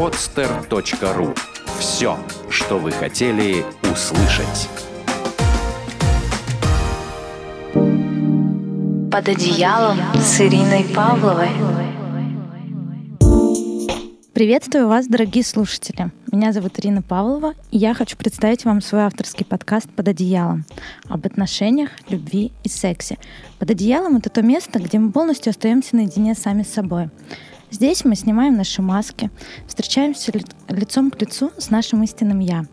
podster.ru Все, что вы хотели услышать. Под одеялом с Ириной Павловой. Приветствую вас, дорогие слушатели. Меня зовут Ирина Павлова, и я хочу представить вам свой авторский подкаст «Под одеялом» об отношениях, любви и сексе. «Под одеялом» — это то место, где мы полностью остаемся наедине сами с собой. Здесь мы снимаем наши маски, встречаемся лицом к лицу с нашим истинным «я».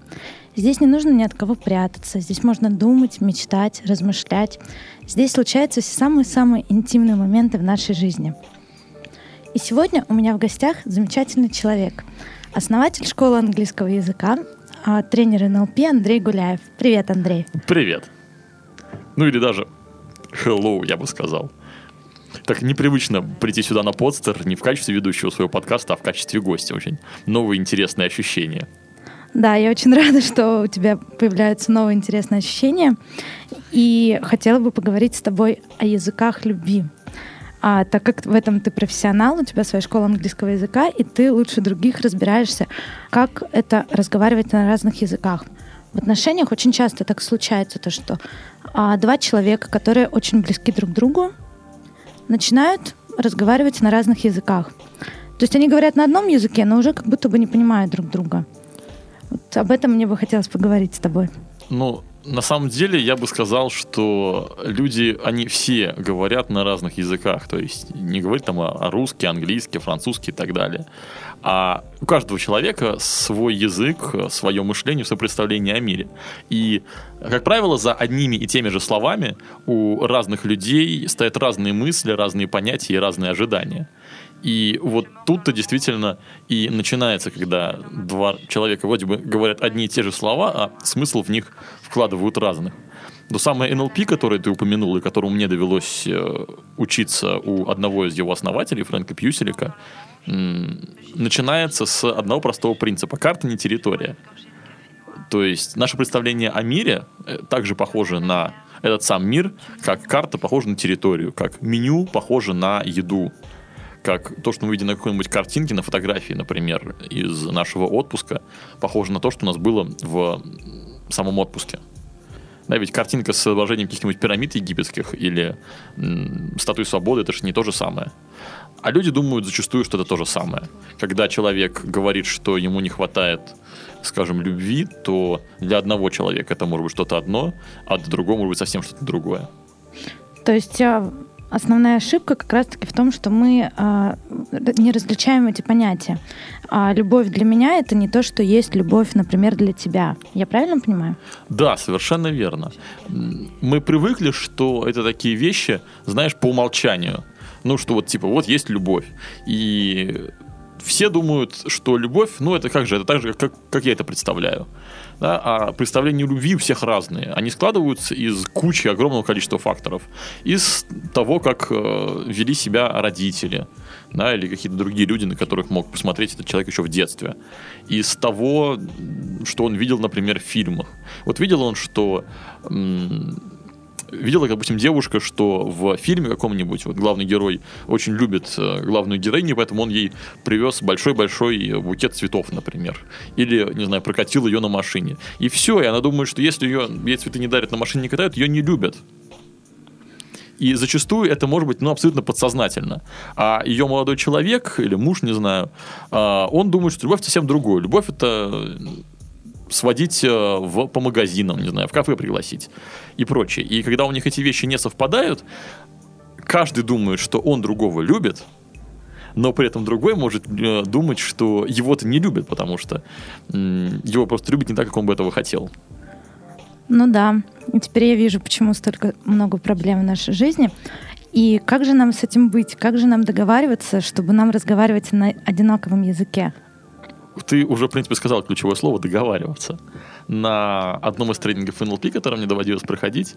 Здесь не нужно ни от кого прятаться, здесь можно думать, мечтать, размышлять. Здесь случаются все самые-самые интимные моменты в нашей жизни — и сегодня у меня в гостях замечательный человек, основатель школы английского языка, а, тренер НЛП Андрей Гуляев. Привет, Андрей. Привет. Ну или даже hello, я бы сказал. Так непривычно прийти сюда на подстер не в качестве ведущего своего подкаста, а в качестве гостя. Очень новые интересные ощущения. Да, я очень рада, что у тебя появляются новые интересные ощущения. И хотела бы поговорить с тобой о языках любви. А так как в этом ты профессионал, у тебя своя школа английского языка, и ты лучше других разбираешься, как это разговаривать на разных языках. В отношениях очень часто так случается, то, что а, два человека, которые очень близки друг к другу, начинают разговаривать на разных языках. То есть они говорят на одном языке, но уже как будто бы не понимают друг друга. Вот об этом мне бы хотелось поговорить с тобой. Ну, на самом деле я бы сказал, что люди, они все говорят на разных языках. То есть не говорить там о русский, английский, французский и так далее. А у каждого человека свой язык, свое мышление, свое представление о мире. И, как правило, за одними и теми же словами у разных людей стоят разные мысли, разные понятия и разные ожидания. И вот тут-то действительно и начинается, когда два человека вроде бы говорят одни и те же слова, а смысл в них вкладывают разных. То самое НЛП, которое ты упомянул, и которому мне довелось э, учиться у одного из его основателей, Фрэнка Пьюселика, начинается с одного простого принципа. Карта не территория. То есть наше представление о мире э, также похоже на этот сам мир, как карта похожа на территорию, как меню похоже на еду, как то, что мы видим на какой-нибудь картинке, на фотографии, например, из нашего отпуска, похоже на то, что у нас было в самом отпуске. Да, ведь картинка с изображением каких-нибудь пирамид египетских или м, статуи свободы, это же не то же самое. А люди думают зачастую, что это то же самое. Когда человек говорит, что ему не хватает, скажем, любви, то для одного человека это может быть что-то одно, а для другого может быть совсем что-то другое. То есть а, основная ошибка как раз-таки в том, что мы а, не различаем эти понятия. А любовь для меня это не то, что есть любовь, например, для тебя. Я правильно понимаю? Да, совершенно верно. Мы привыкли, что это такие вещи, знаешь, по умолчанию. Ну, что вот типа, вот есть любовь. И все думают, что любовь, ну, это как же, это так же, как, как я это представляю. Да? А представления любви у всех разные. Они складываются из кучи огромного количества факторов. Из того, как э, вели себя родители, да, или какие-то другие люди, на которых мог посмотреть этот человек еще в детстве. Из того, что он видел, например, в фильмах. Вот видел он, что видела, допустим, девушка, что в фильме каком-нибудь вот главный герой очень любит э, главную героиню, поэтому он ей привез большой-большой букет цветов, например. Или, не знаю, прокатил ее на машине. И все, и она думает, что если ее, ей цветы не дарят, на машине не катают, ее не любят. И зачастую это может быть ну, абсолютно подсознательно. А ее молодой человек или муж, не знаю, а, он думает, что любовь совсем другое. Любовь это сводить э, в, по магазинам, не знаю, в кафе пригласить и прочее. И когда у них эти вещи не совпадают, каждый думает, что он другого любит, но при этом другой может э, думать, что его-то не любят, потому что его просто любят не так, как он бы этого хотел. Ну да, теперь я вижу, почему столько много проблем в нашей жизни. И как же нам с этим быть? Как же нам договариваться, чтобы нам разговаривать на одинаковом языке? Ты уже, в принципе, сказал ключевое слово «договариваться». На одном из тренингов NLP, который мне доводилось проходить,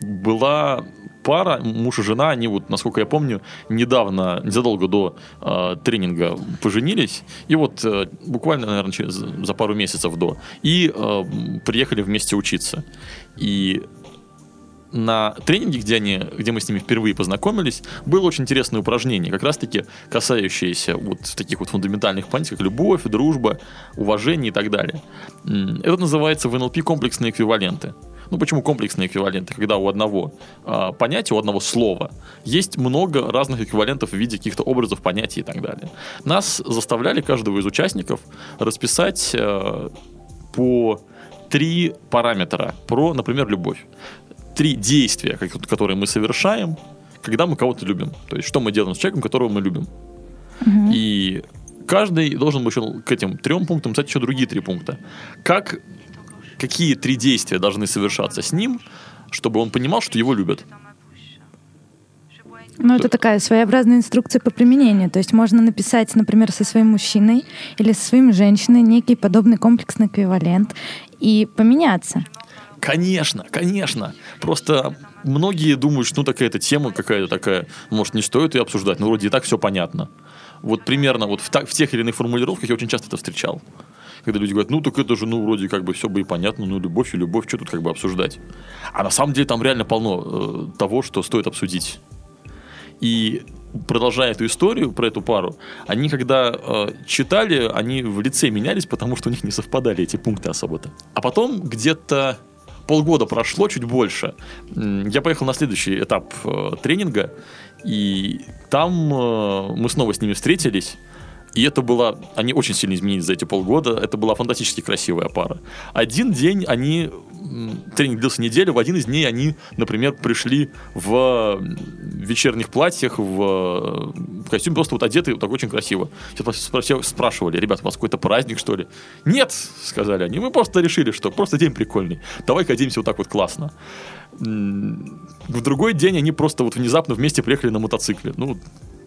была пара, муж и жена, они вот, насколько я помню, недавно, незадолго до э, тренинга поженились, и вот э, буквально, наверное, через, за пару месяцев до, и э, приехали вместе учиться. И на тренинге, где, они, где мы с ними впервые познакомились, было очень интересное упражнение, как раз-таки касающееся вот таких вот фундаментальных понятий, как любовь, дружба, уважение и так далее. Это называется в НЛП комплексные эквиваленты. Ну, почему комплексные эквиваленты? Когда у одного э, понятия, у одного слова есть много разных эквивалентов в виде каких-то образов, понятий и так далее. Нас заставляли каждого из участников расписать э, по три параметра про, например, любовь. Три действия, которые мы совершаем, когда мы кого-то любим. То есть, что мы делаем с человеком, которого мы любим. Угу. И каждый должен был еще к этим трем пунктам кстати, еще другие три пункта. Как, какие три действия должны совершаться с ним, чтобы он понимал, что его любят. Ну, это такая своеобразная инструкция по применению. То есть можно написать, например, со своим мужчиной или со своим женщиной некий подобный комплексный эквивалент и поменяться. Конечно, конечно. Просто многие думают, что ну такая эта тема какая-то такая, может, не стоит ее обсуждать, но вроде и так все понятно. Вот примерно вот в, та, в тех или иных формулировках я очень часто это встречал. Когда люди говорят, ну так это же, ну вроде как бы все бы и понятно, ну любовь и любовь, что тут как бы обсуждать. А на самом деле там реально полно э, того, что стоит обсудить. И продолжая эту историю про эту пару, они когда э, читали, они в лице менялись, потому что у них не совпадали эти пункты особо-то. А потом где-то полгода прошло, чуть больше. Я поехал на следующий этап э, тренинга, и там э, мы снова с ними встретились. И это было... Они очень сильно изменились за эти полгода. Это была фантастически красивая пара. Один день они... Тренинг длился неделю. В один из дней они, например, пришли в вечерних платьях, в, в костюме, просто вот одеты вот так очень красиво. Все спрашивали, ребята, у вас какой-то праздник, что ли? Нет, сказали они. Мы просто решили, что просто день прикольный. Давай-ка оденемся вот так вот классно. В другой день они просто вот внезапно вместе приехали на мотоцикле. Ну,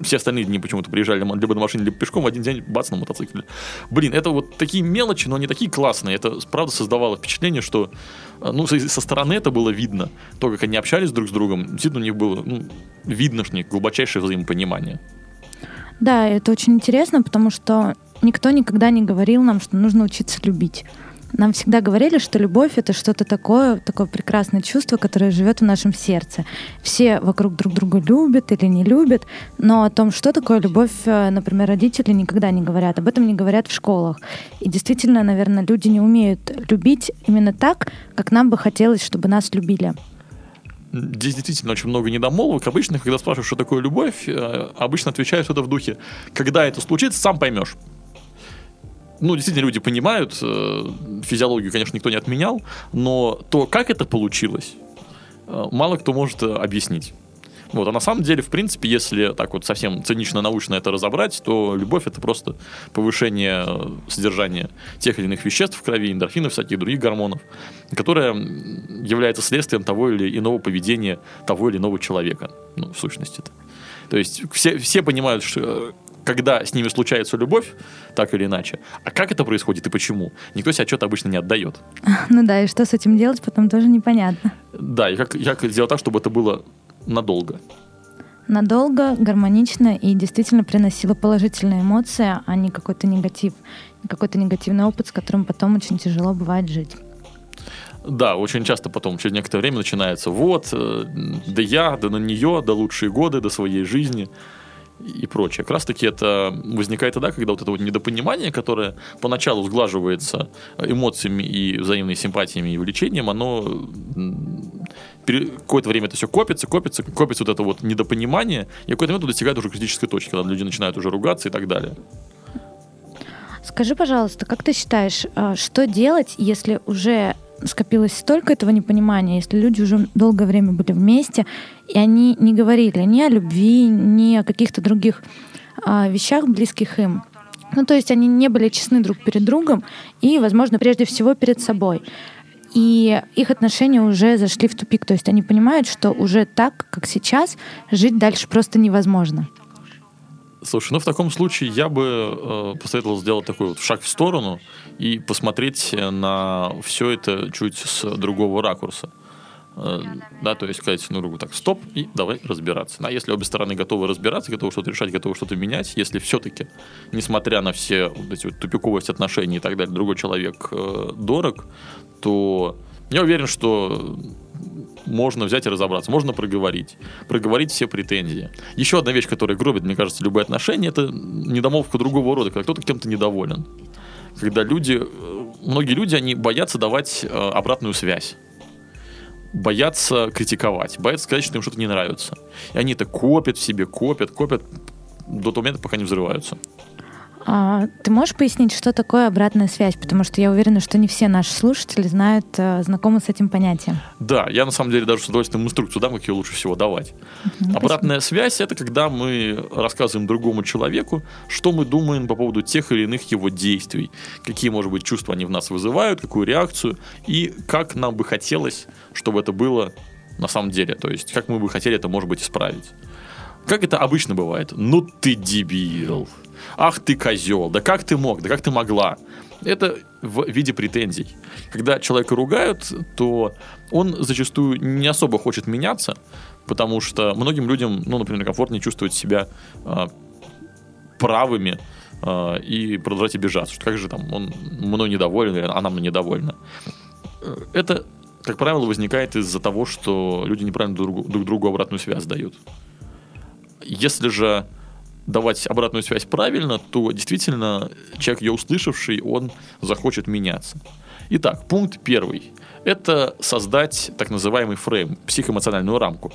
все остальные дни почему-то приезжали либо на машине, либо пешком, в один день бац на мотоцикле. Блин, это вот такие мелочи, но они такие классные. Это, правда, создавало впечатление, что э, ну, со, стороны это было видно. То, как они общались друг с другом, действительно у них было ну, видно, что у них глубочайшее взаимопонимание. Да, это очень интересно, потому что никто никогда не говорил нам, что нужно учиться любить. Нам всегда говорили, что любовь это что-то такое, такое прекрасное чувство, которое живет в нашем сердце. Все вокруг друг друга любят или не любят, но о том, что такое любовь, э, например, родители никогда не говорят. Об этом не говорят в школах. И действительно, наверное, люди не умеют любить именно так, как нам бы хотелось, чтобы нас любили. Здесь действительно очень много недомолвок. Обычно, когда спрашиваешь, что такое любовь, э, обычно отвечают что-то в духе «когда это случится, сам поймешь» ну, действительно, люди понимают, э, физиологию, конечно, никто не отменял, но то, как это получилось, э, мало кто может э, объяснить. Вот, а на самом деле, в принципе, если так вот совсем цинично-научно это разобрать, то любовь это просто повышение содержания тех или иных веществ в крови, эндорфинов, всяких других гормонов, которое является следствием того или иного поведения того или иного человека, ну, в сущности-то. То есть все, все понимают, что когда с ними случается любовь, так или иначе. А как это происходит и почему? Никто себе отчет обычно не отдает. Ну да, и что с этим делать, потом тоже непонятно. Да, и как, как сделать так, чтобы это было надолго? Надолго, гармонично и действительно приносило положительные эмоции, а не какой-то негатив, какой-то негативный опыт, с которым потом очень тяжело бывает жить. Да, очень часто потом, через некоторое время начинается, вот, э, да я, да на нее, да лучшие годы, до своей жизни и прочее. Как раз таки это возникает тогда, когда вот это вот недопонимание, которое поначалу сглаживается эмоциями и взаимной симпатиями и увлечением, оно какое-то время это все копится, копится, копится вот это вот недопонимание, и в какой-то момент достигает уже критической точки, когда люди начинают уже ругаться и так далее. Скажи, пожалуйста, как ты считаешь, а, что делать, если уже скопилось столько этого непонимания, если люди уже долгое время были вместе, и они не говорили ни о любви, ни о каких-то других а, вещах, близких им. Ну, то есть они не были честны друг перед другом и, возможно, прежде всего перед собой. И их отношения уже зашли в тупик. То есть они понимают, что уже так, как сейчас, жить дальше просто невозможно. Слушай, ну в таком случае я бы э, посоветовал сделать такой вот шаг в сторону и посмотреть на все это чуть с другого ракурса. Э, да, то есть сказать, ну, руку так, стоп, и давай разбираться. А если обе стороны готовы разбираться, готовы что-то решать, готовы что-то менять, если все-таки, несмотря на все вот эти вот тупиковость отношений и так далее, другой человек э, дорог, то я уверен, что можно взять и разобраться, можно проговорить, проговорить все претензии. Еще одна вещь, которая гробит, мне кажется, любые отношения, это недомолвка другого рода, когда кто-то кем-то недоволен. Когда люди, э, многие люди, они боятся давать э, обратную связь боятся критиковать, боятся сказать, что им что-то не нравится. И они это копят в себе, копят, копят до того момента, пока не взрываются. А, ты можешь пояснить, что такое обратная связь? Потому что я уверена, что не все наши слушатели знают, э, знакомы с этим понятием. Да, я на самом деле даже с удовольствием инструкцию дам, как ее лучше всего давать. Угу, Обратная спасибо. связь это когда мы рассказываем другому человеку, что мы думаем по поводу тех или иных его действий, какие, может быть, чувства они в нас вызывают, какую реакцию, и как нам бы хотелось, чтобы это было на самом деле. То есть, как мы бы хотели это, может быть, исправить. Как это обычно бывает? Ну ты дебил. Ах ты козел. Да как ты мог? Да как ты могла? Это в виде претензий. Когда человека ругают, то он зачастую не особо хочет меняться, потому что многим людям, ну, например, комфортнее чувствовать себя э, правыми э, и продолжать обижаться. Что как же там он мной недоволен, или она мной недовольна. Это, как правило, возникает из-за того, что люди неправильно друг, друг другу обратную связь дают. Если же давать обратную связь правильно, то действительно человек, ее услышавший, он захочет меняться. Итак, пункт первый. Это создать так называемый фрейм, психоэмоциональную рамку.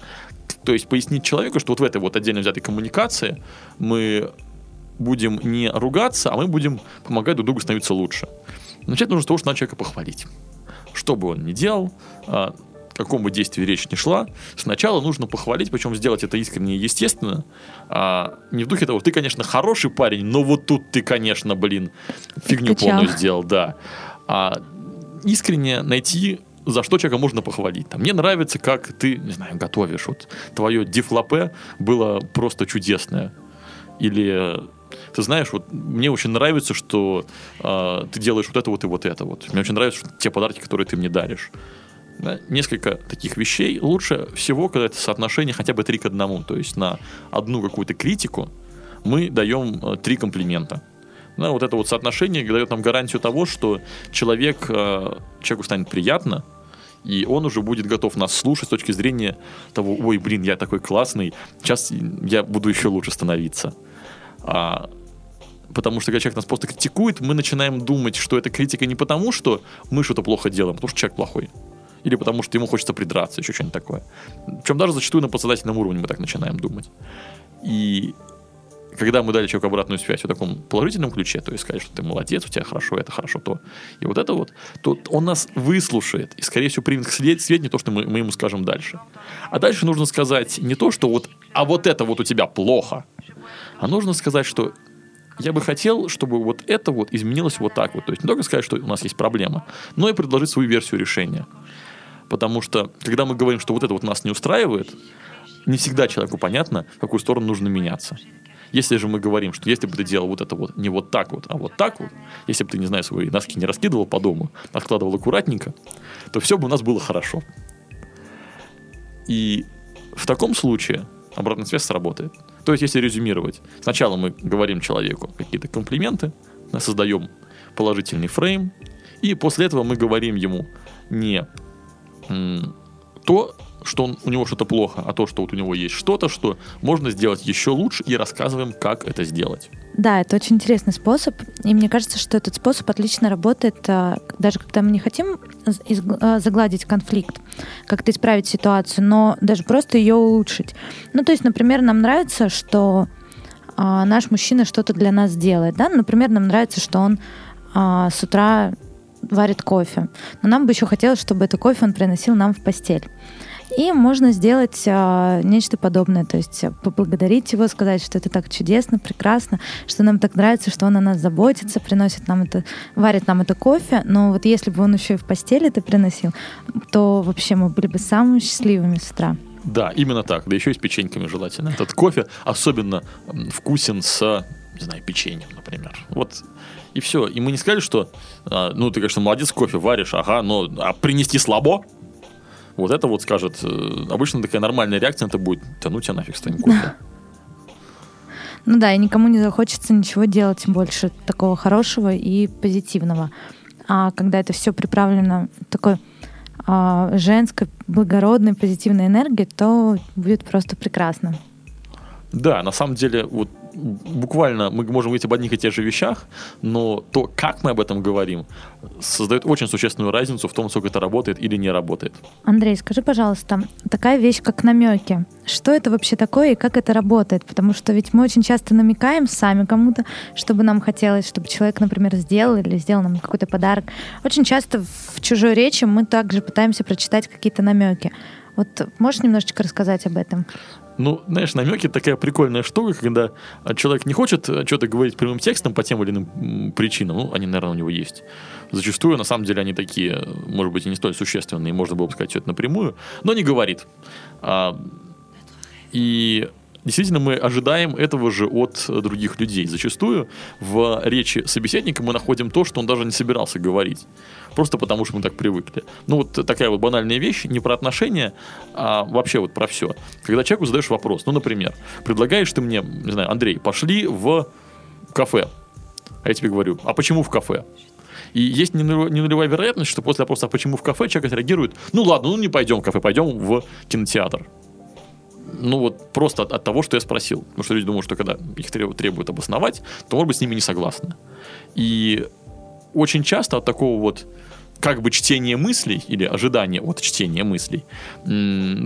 То есть пояснить человеку, что вот в этой вот отдельно взятой коммуникации мы будем не ругаться, а мы будем помогать друг другу становиться лучше. Начать нужно с того, что надо человека похвалить. Что бы он ни делал, а, каком бы действии речь ни шла, сначала нужно похвалить, причем сделать это искренне и естественно. А, не в духе того, ты, конечно, хороший парень, но вот тут ты, конечно, блин, фигню Качал. полную сделал, да. А искренне найти за что человека можно похвалить. Там, мне нравится, как ты, не знаю, готовишь. Вот твое дифлопе было просто чудесное. Или ты знаешь, вот мне очень нравится, что э, ты делаешь вот это вот и вот это вот. Мне очень нравятся те подарки, которые ты мне даришь да, несколько таких вещей. Лучше всего, когда это соотношение хотя бы 3 к 1. То есть на одну какую-то критику мы даем э, три комплимента. Да, вот это вот соотношение дает нам гарантию того, что человек, э, человеку станет приятно, и он уже будет готов нас слушать с точки зрения того, ой, блин, я такой классный, сейчас я буду еще лучше становиться. А, потому что когда человек нас просто критикует, мы начинаем думать, что эта критика не потому, что мы что-то плохо делаем, а потому что человек плохой или потому что ему хочется придраться, еще что-нибудь такое. Причем даже зачастую на подсознательном уровне мы так начинаем думать. И когда мы дали человеку обратную связь в таком положительном ключе, то есть сказать, что ты молодец, у тебя хорошо, это хорошо, то, и вот это вот, то он нас выслушает и, скорее всего, примет к сведению то, что мы, мы ему скажем дальше. А дальше нужно сказать не то, что вот, а вот это вот у тебя плохо, а нужно сказать, что я бы хотел, чтобы вот это вот изменилось вот так вот. То есть не только сказать, что у нас есть проблема, но и предложить свою версию решения. Потому что, когда мы говорим, что вот это вот нас не устраивает, не всегда человеку понятно, в какую сторону нужно меняться. Если же мы говорим, что если бы ты делал вот это вот не вот так вот, а вот так вот, если бы ты, не знаю, свои носки не раскидывал по дому, откладывал аккуратненько, то все бы у нас было хорошо. И в таком случае обратная связь сработает. То есть, если резюмировать, сначала мы говорим человеку какие-то комплименты, создаем положительный фрейм, и после этого мы говорим ему не то, что он, у него что-то плохо, а то, что вот у него есть что-то, что можно сделать еще лучше, и рассказываем, как это сделать. Да, это очень интересный способ, и мне кажется, что этот способ отлично работает, а, даже когда мы не хотим а, загладить конфликт, как-то исправить ситуацию, но даже просто ее улучшить. Ну, то есть, например, нам нравится, что а, наш мужчина что-то для нас делает, да, например, нам нравится, что он с утра варит кофе. Но нам бы еще хотелось, чтобы это кофе он приносил нам в постель. И можно сделать а, нечто подобное, то есть поблагодарить его, сказать, что это так чудесно, прекрасно, что нам так нравится, что он о нас заботится, приносит нам это, варит нам это кофе. Но вот если бы он еще и в постели это приносил, то вообще мы были бы самыми счастливыми с утра. Да, именно так. Да еще и с печеньками желательно. Этот кофе особенно вкусен с, не знаю, печеньем, например. Вот и все. И мы не сказали, что, а, ну, ты, конечно, молодец, кофе варишь, ага, но а принести слабо? Вот это вот скажет, э, обычно такая нормальная реакция это будет, да ну тебя нафиг с твоим кофе. Ну да, и никому не захочется ничего делать больше такого хорошего и позитивного. А когда это все приправлено такой а, женской, благородной, позитивной энергии, то будет просто прекрасно. Да, на самом деле, вот буквально мы можем говорить об одних и тех же вещах, но то, как мы об этом говорим, создает очень существенную разницу в том, сколько это работает или не работает. Андрей, скажи, пожалуйста, такая вещь, как намеки. Что это вообще такое и как это работает? Потому что ведь мы очень часто намекаем сами кому-то, чтобы нам хотелось, чтобы человек, например, сделал или сделал нам какой-то подарок. Очень часто в чужой речи мы также пытаемся прочитать какие-то намеки. Вот можешь немножечко рассказать об этом? Ну, знаешь, намеки такая прикольная штука, когда человек не хочет э, что-то говорить прямым текстом по тем или иным причинам, ну, они, наверное, у него есть. Зачастую, на самом деле, они такие, может быть, и не столь существенные, можно было бы сказать все это напрямую, но не говорит. А, и действительно мы ожидаем этого же от других людей. Зачастую в речи собеседника мы находим то, что он даже не собирался говорить. Просто потому, что мы так привыкли. Ну, вот такая вот банальная вещь, не про отношения, а вообще вот про все. Когда человеку задаешь вопрос, ну, например, предлагаешь ты мне, не знаю, Андрей, пошли в кафе. А я тебе говорю, а почему в кафе? И есть не нулевая вероятность, что после вопроса, а почему в кафе, человек отреагирует, ну ладно, ну не пойдем в кафе, пойдем в кинотеатр ну вот просто от, от того, что я спросил. Потому что люди думают, что когда их требуют, требуют обосновать, то, может быть, с ними не согласны. И очень часто от такого вот как бы чтения мыслей или ожидания от чтения мыслей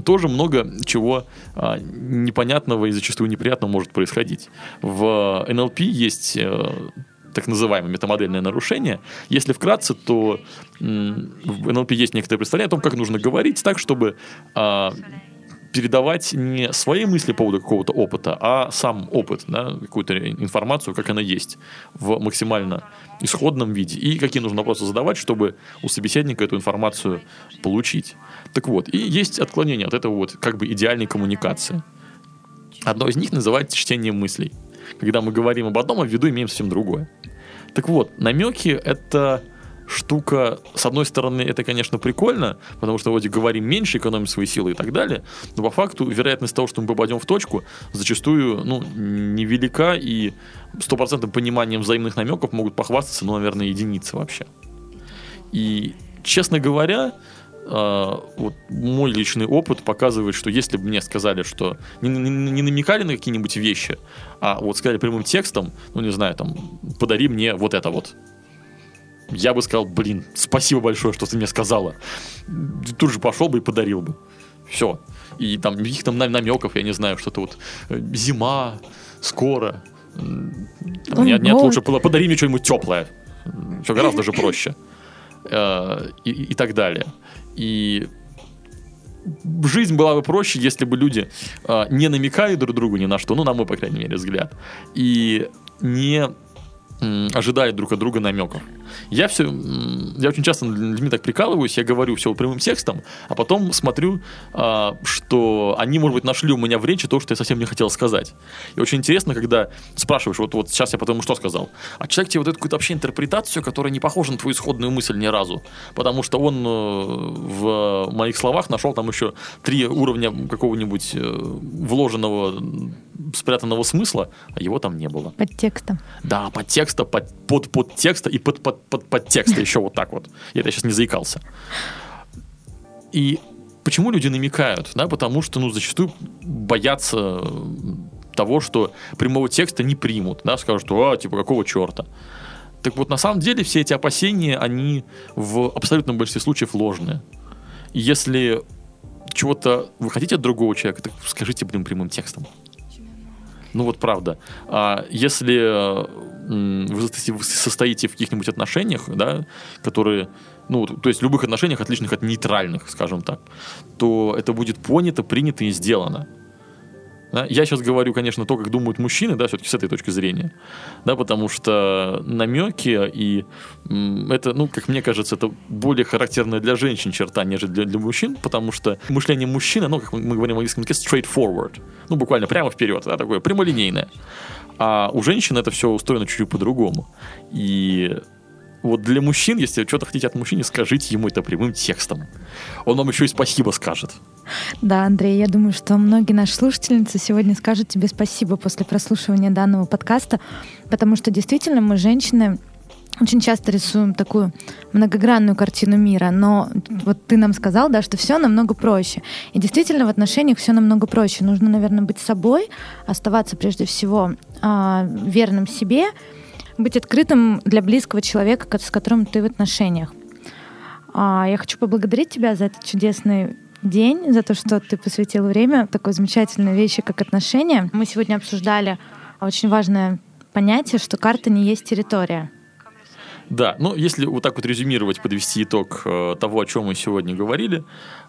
тоже много чего а, непонятного и зачастую неприятного может происходить. В НЛП есть э, так называемое метамодельное нарушение. Если вкратце, то в НЛП есть некоторое представление о том, как нужно говорить так, чтобы а, передавать не свои мысли по поводу какого-то опыта, а сам опыт, да, какую-то информацию, как она есть, в максимально исходном виде, и какие нужно вопросы задавать, чтобы у собеседника эту информацию получить. Так вот, и есть отклонение от этого вот как бы идеальной коммуникации. Одно из них называется чтение мыслей. Когда мы говорим об одном, а в виду имеем совсем другое. Так вот, намеки — это штука, с одной стороны, это, конечно, прикольно, потому что вроде говорим меньше, экономим свои силы и так далее, но по факту вероятность того, что мы попадем в точку, зачастую ну, невелика, и стопроцентным пониманием взаимных намеков могут похвастаться, ну, наверное, единицы вообще. И, честно говоря, Uh, вот мой личный опыт показывает, что если бы мне сказали, что не, не, не намекали на какие-нибудь вещи, а вот сказали прямым текстом, ну не знаю, там, подари мне вот это вот, я бы сказал, блин, спасибо большое, что ты мне сказала. Тут же пошел бы и подарил бы. Все. И там каких там намеков, я не знаю, что-то вот э, зима, скоро. Там, нет, нет, лучше подари мне что-нибудь теплое. Все гораздо же проще. Э, и, и так далее. И жизнь была бы проще, если бы люди э, не намекали друг другу ни на что, ну, на мой, по крайней мере, взгляд, и не ожидали друг от друга намеков. Я все, я очень часто над людьми так прикалываюсь, я говорю все прямым текстом, а потом смотрю, а, что они, может быть, нашли у меня в речи то, что я совсем не хотел сказать. И очень интересно, когда спрашиваешь, вот, вот сейчас я потому что сказал, а человек тебе вот эту какую-то вообще интерпретацию, которая не похожа на твою исходную мысль ни разу, потому что он э, в моих словах нашел там еще три уровня какого-нибудь э, вложенного, спрятанного смысла, а его там не было. Под текстом. Да, под текста, под, под, под текста и под, под под, под текста еще вот так вот. Я сейчас не заикался. И почему люди намекают? Да, потому что, ну, зачастую боятся того, что прямого текста не примут, да, скажут, что, а, типа, какого черта? Так вот, на самом деле, все эти опасения, они в абсолютном большинстве случаев ложные. Если чего-то вы хотите от другого человека, так скажите, блин, прямым текстом. Ну вот правда. А если вы состоите в каких-нибудь отношениях, да, которые, ну, то есть любых отношениях, отличных от нейтральных, скажем так, то это будет понято, принято и сделано. Да? Я сейчас говорю, конечно, то, как думают мужчины, да, все-таки с этой точки зрения, да, потому что намеки и это, ну, как мне кажется, это более характерная для женщин черта, нежели для, для мужчин, потому что мышление мужчины, ну, как мы говорим в английском языке, straightforward, ну, буквально прямо вперед, да, такое прямолинейное. А у женщин это все устроено чуть-чуть по-другому. И вот для мужчин, если что-то хотите от мужчины, скажите ему это прямым текстом. Он вам еще и спасибо скажет. Да, Андрей, я думаю, что многие наши слушательницы сегодня скажут тебе спасибо после прослушивания данного подкаста, потому что действительно мы, женщины, очень часто рисуем такую многогранную картину мира, но вот ты нам сказал, да, что все намного проще. И действительно в отношениях все намного проще. Нужно, наверное, быть собой, оставаться прежде всего э, верным себе, быть открытым для близкого человека, с которым ты в отношениях. Э, я хочу поблагодарить тебя за этот чудесный день, за то, что ты посвятил время такой замечательной вещи, как отношения. Мы сегодня обсуждали очень важное понятие, что карта не есть территория. Да, ну если вот так вот резюмировать, подвести итог э, того, о чем мы сегодня говорили,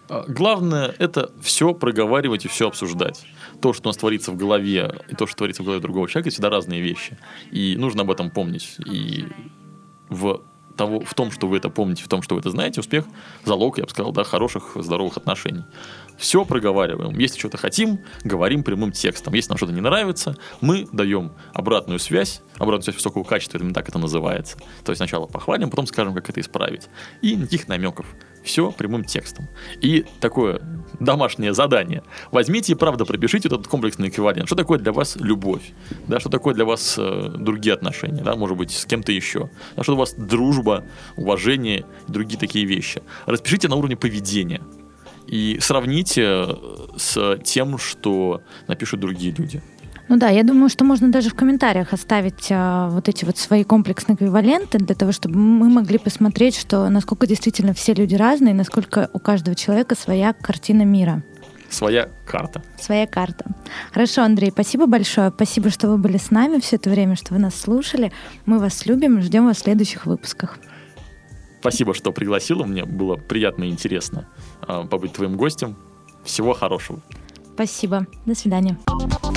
э, главное это все проговаривать и все обсуждать. То, что у нас творится в голове, и то, что творится в голове другого человека, всегда разные вещи. И нужно об этом помнить. И в того, в том, что вы это помните, в том, что вы это знаете, успех – залог, я бы сказал, да, хороших, здоровых отношений. Все проговариваем. Если что-то хотим, говорим прямым текстом. Если нам что-то не нравится, мы даем обратную связь, обратную связь высокого качества, именно так это называется. То есть сначала похвалим, потом скажем, как это исправить. И никаких намеков. Все прямым текстом. И такое домашнее задание. Возьмите и правда пропишите этот комплексный эквивалент. Что такое для вас любовь? Да, что такое для вас э, другие отношения? Да, может быть, с кем-то еще. Да, что у вас дружба, уважение другие такие вещи. Распишите на уровне поведения и сравните с тем, что напишут другие люди. Ну да, я думаю, что можно даже в комментариях оставить а, вот эти вот свои комплексные эквиваленты для того, чтобы мы могли посмотреть, что насколько действительно все люди разные, насколько у каждого человека своя картина мира. Своя карта. Своя карта. Хорошо, Андрей, спасибо большое. Спасибо, что вы были с нами все это время, что вы нас слушали. Мы вас любим ждем вас в следующих выпусках. Спасибо, что пригласила. Мне было приятно и интересно э, побыть твоим гостем. Всего хорошего. Спасибо. До свидания.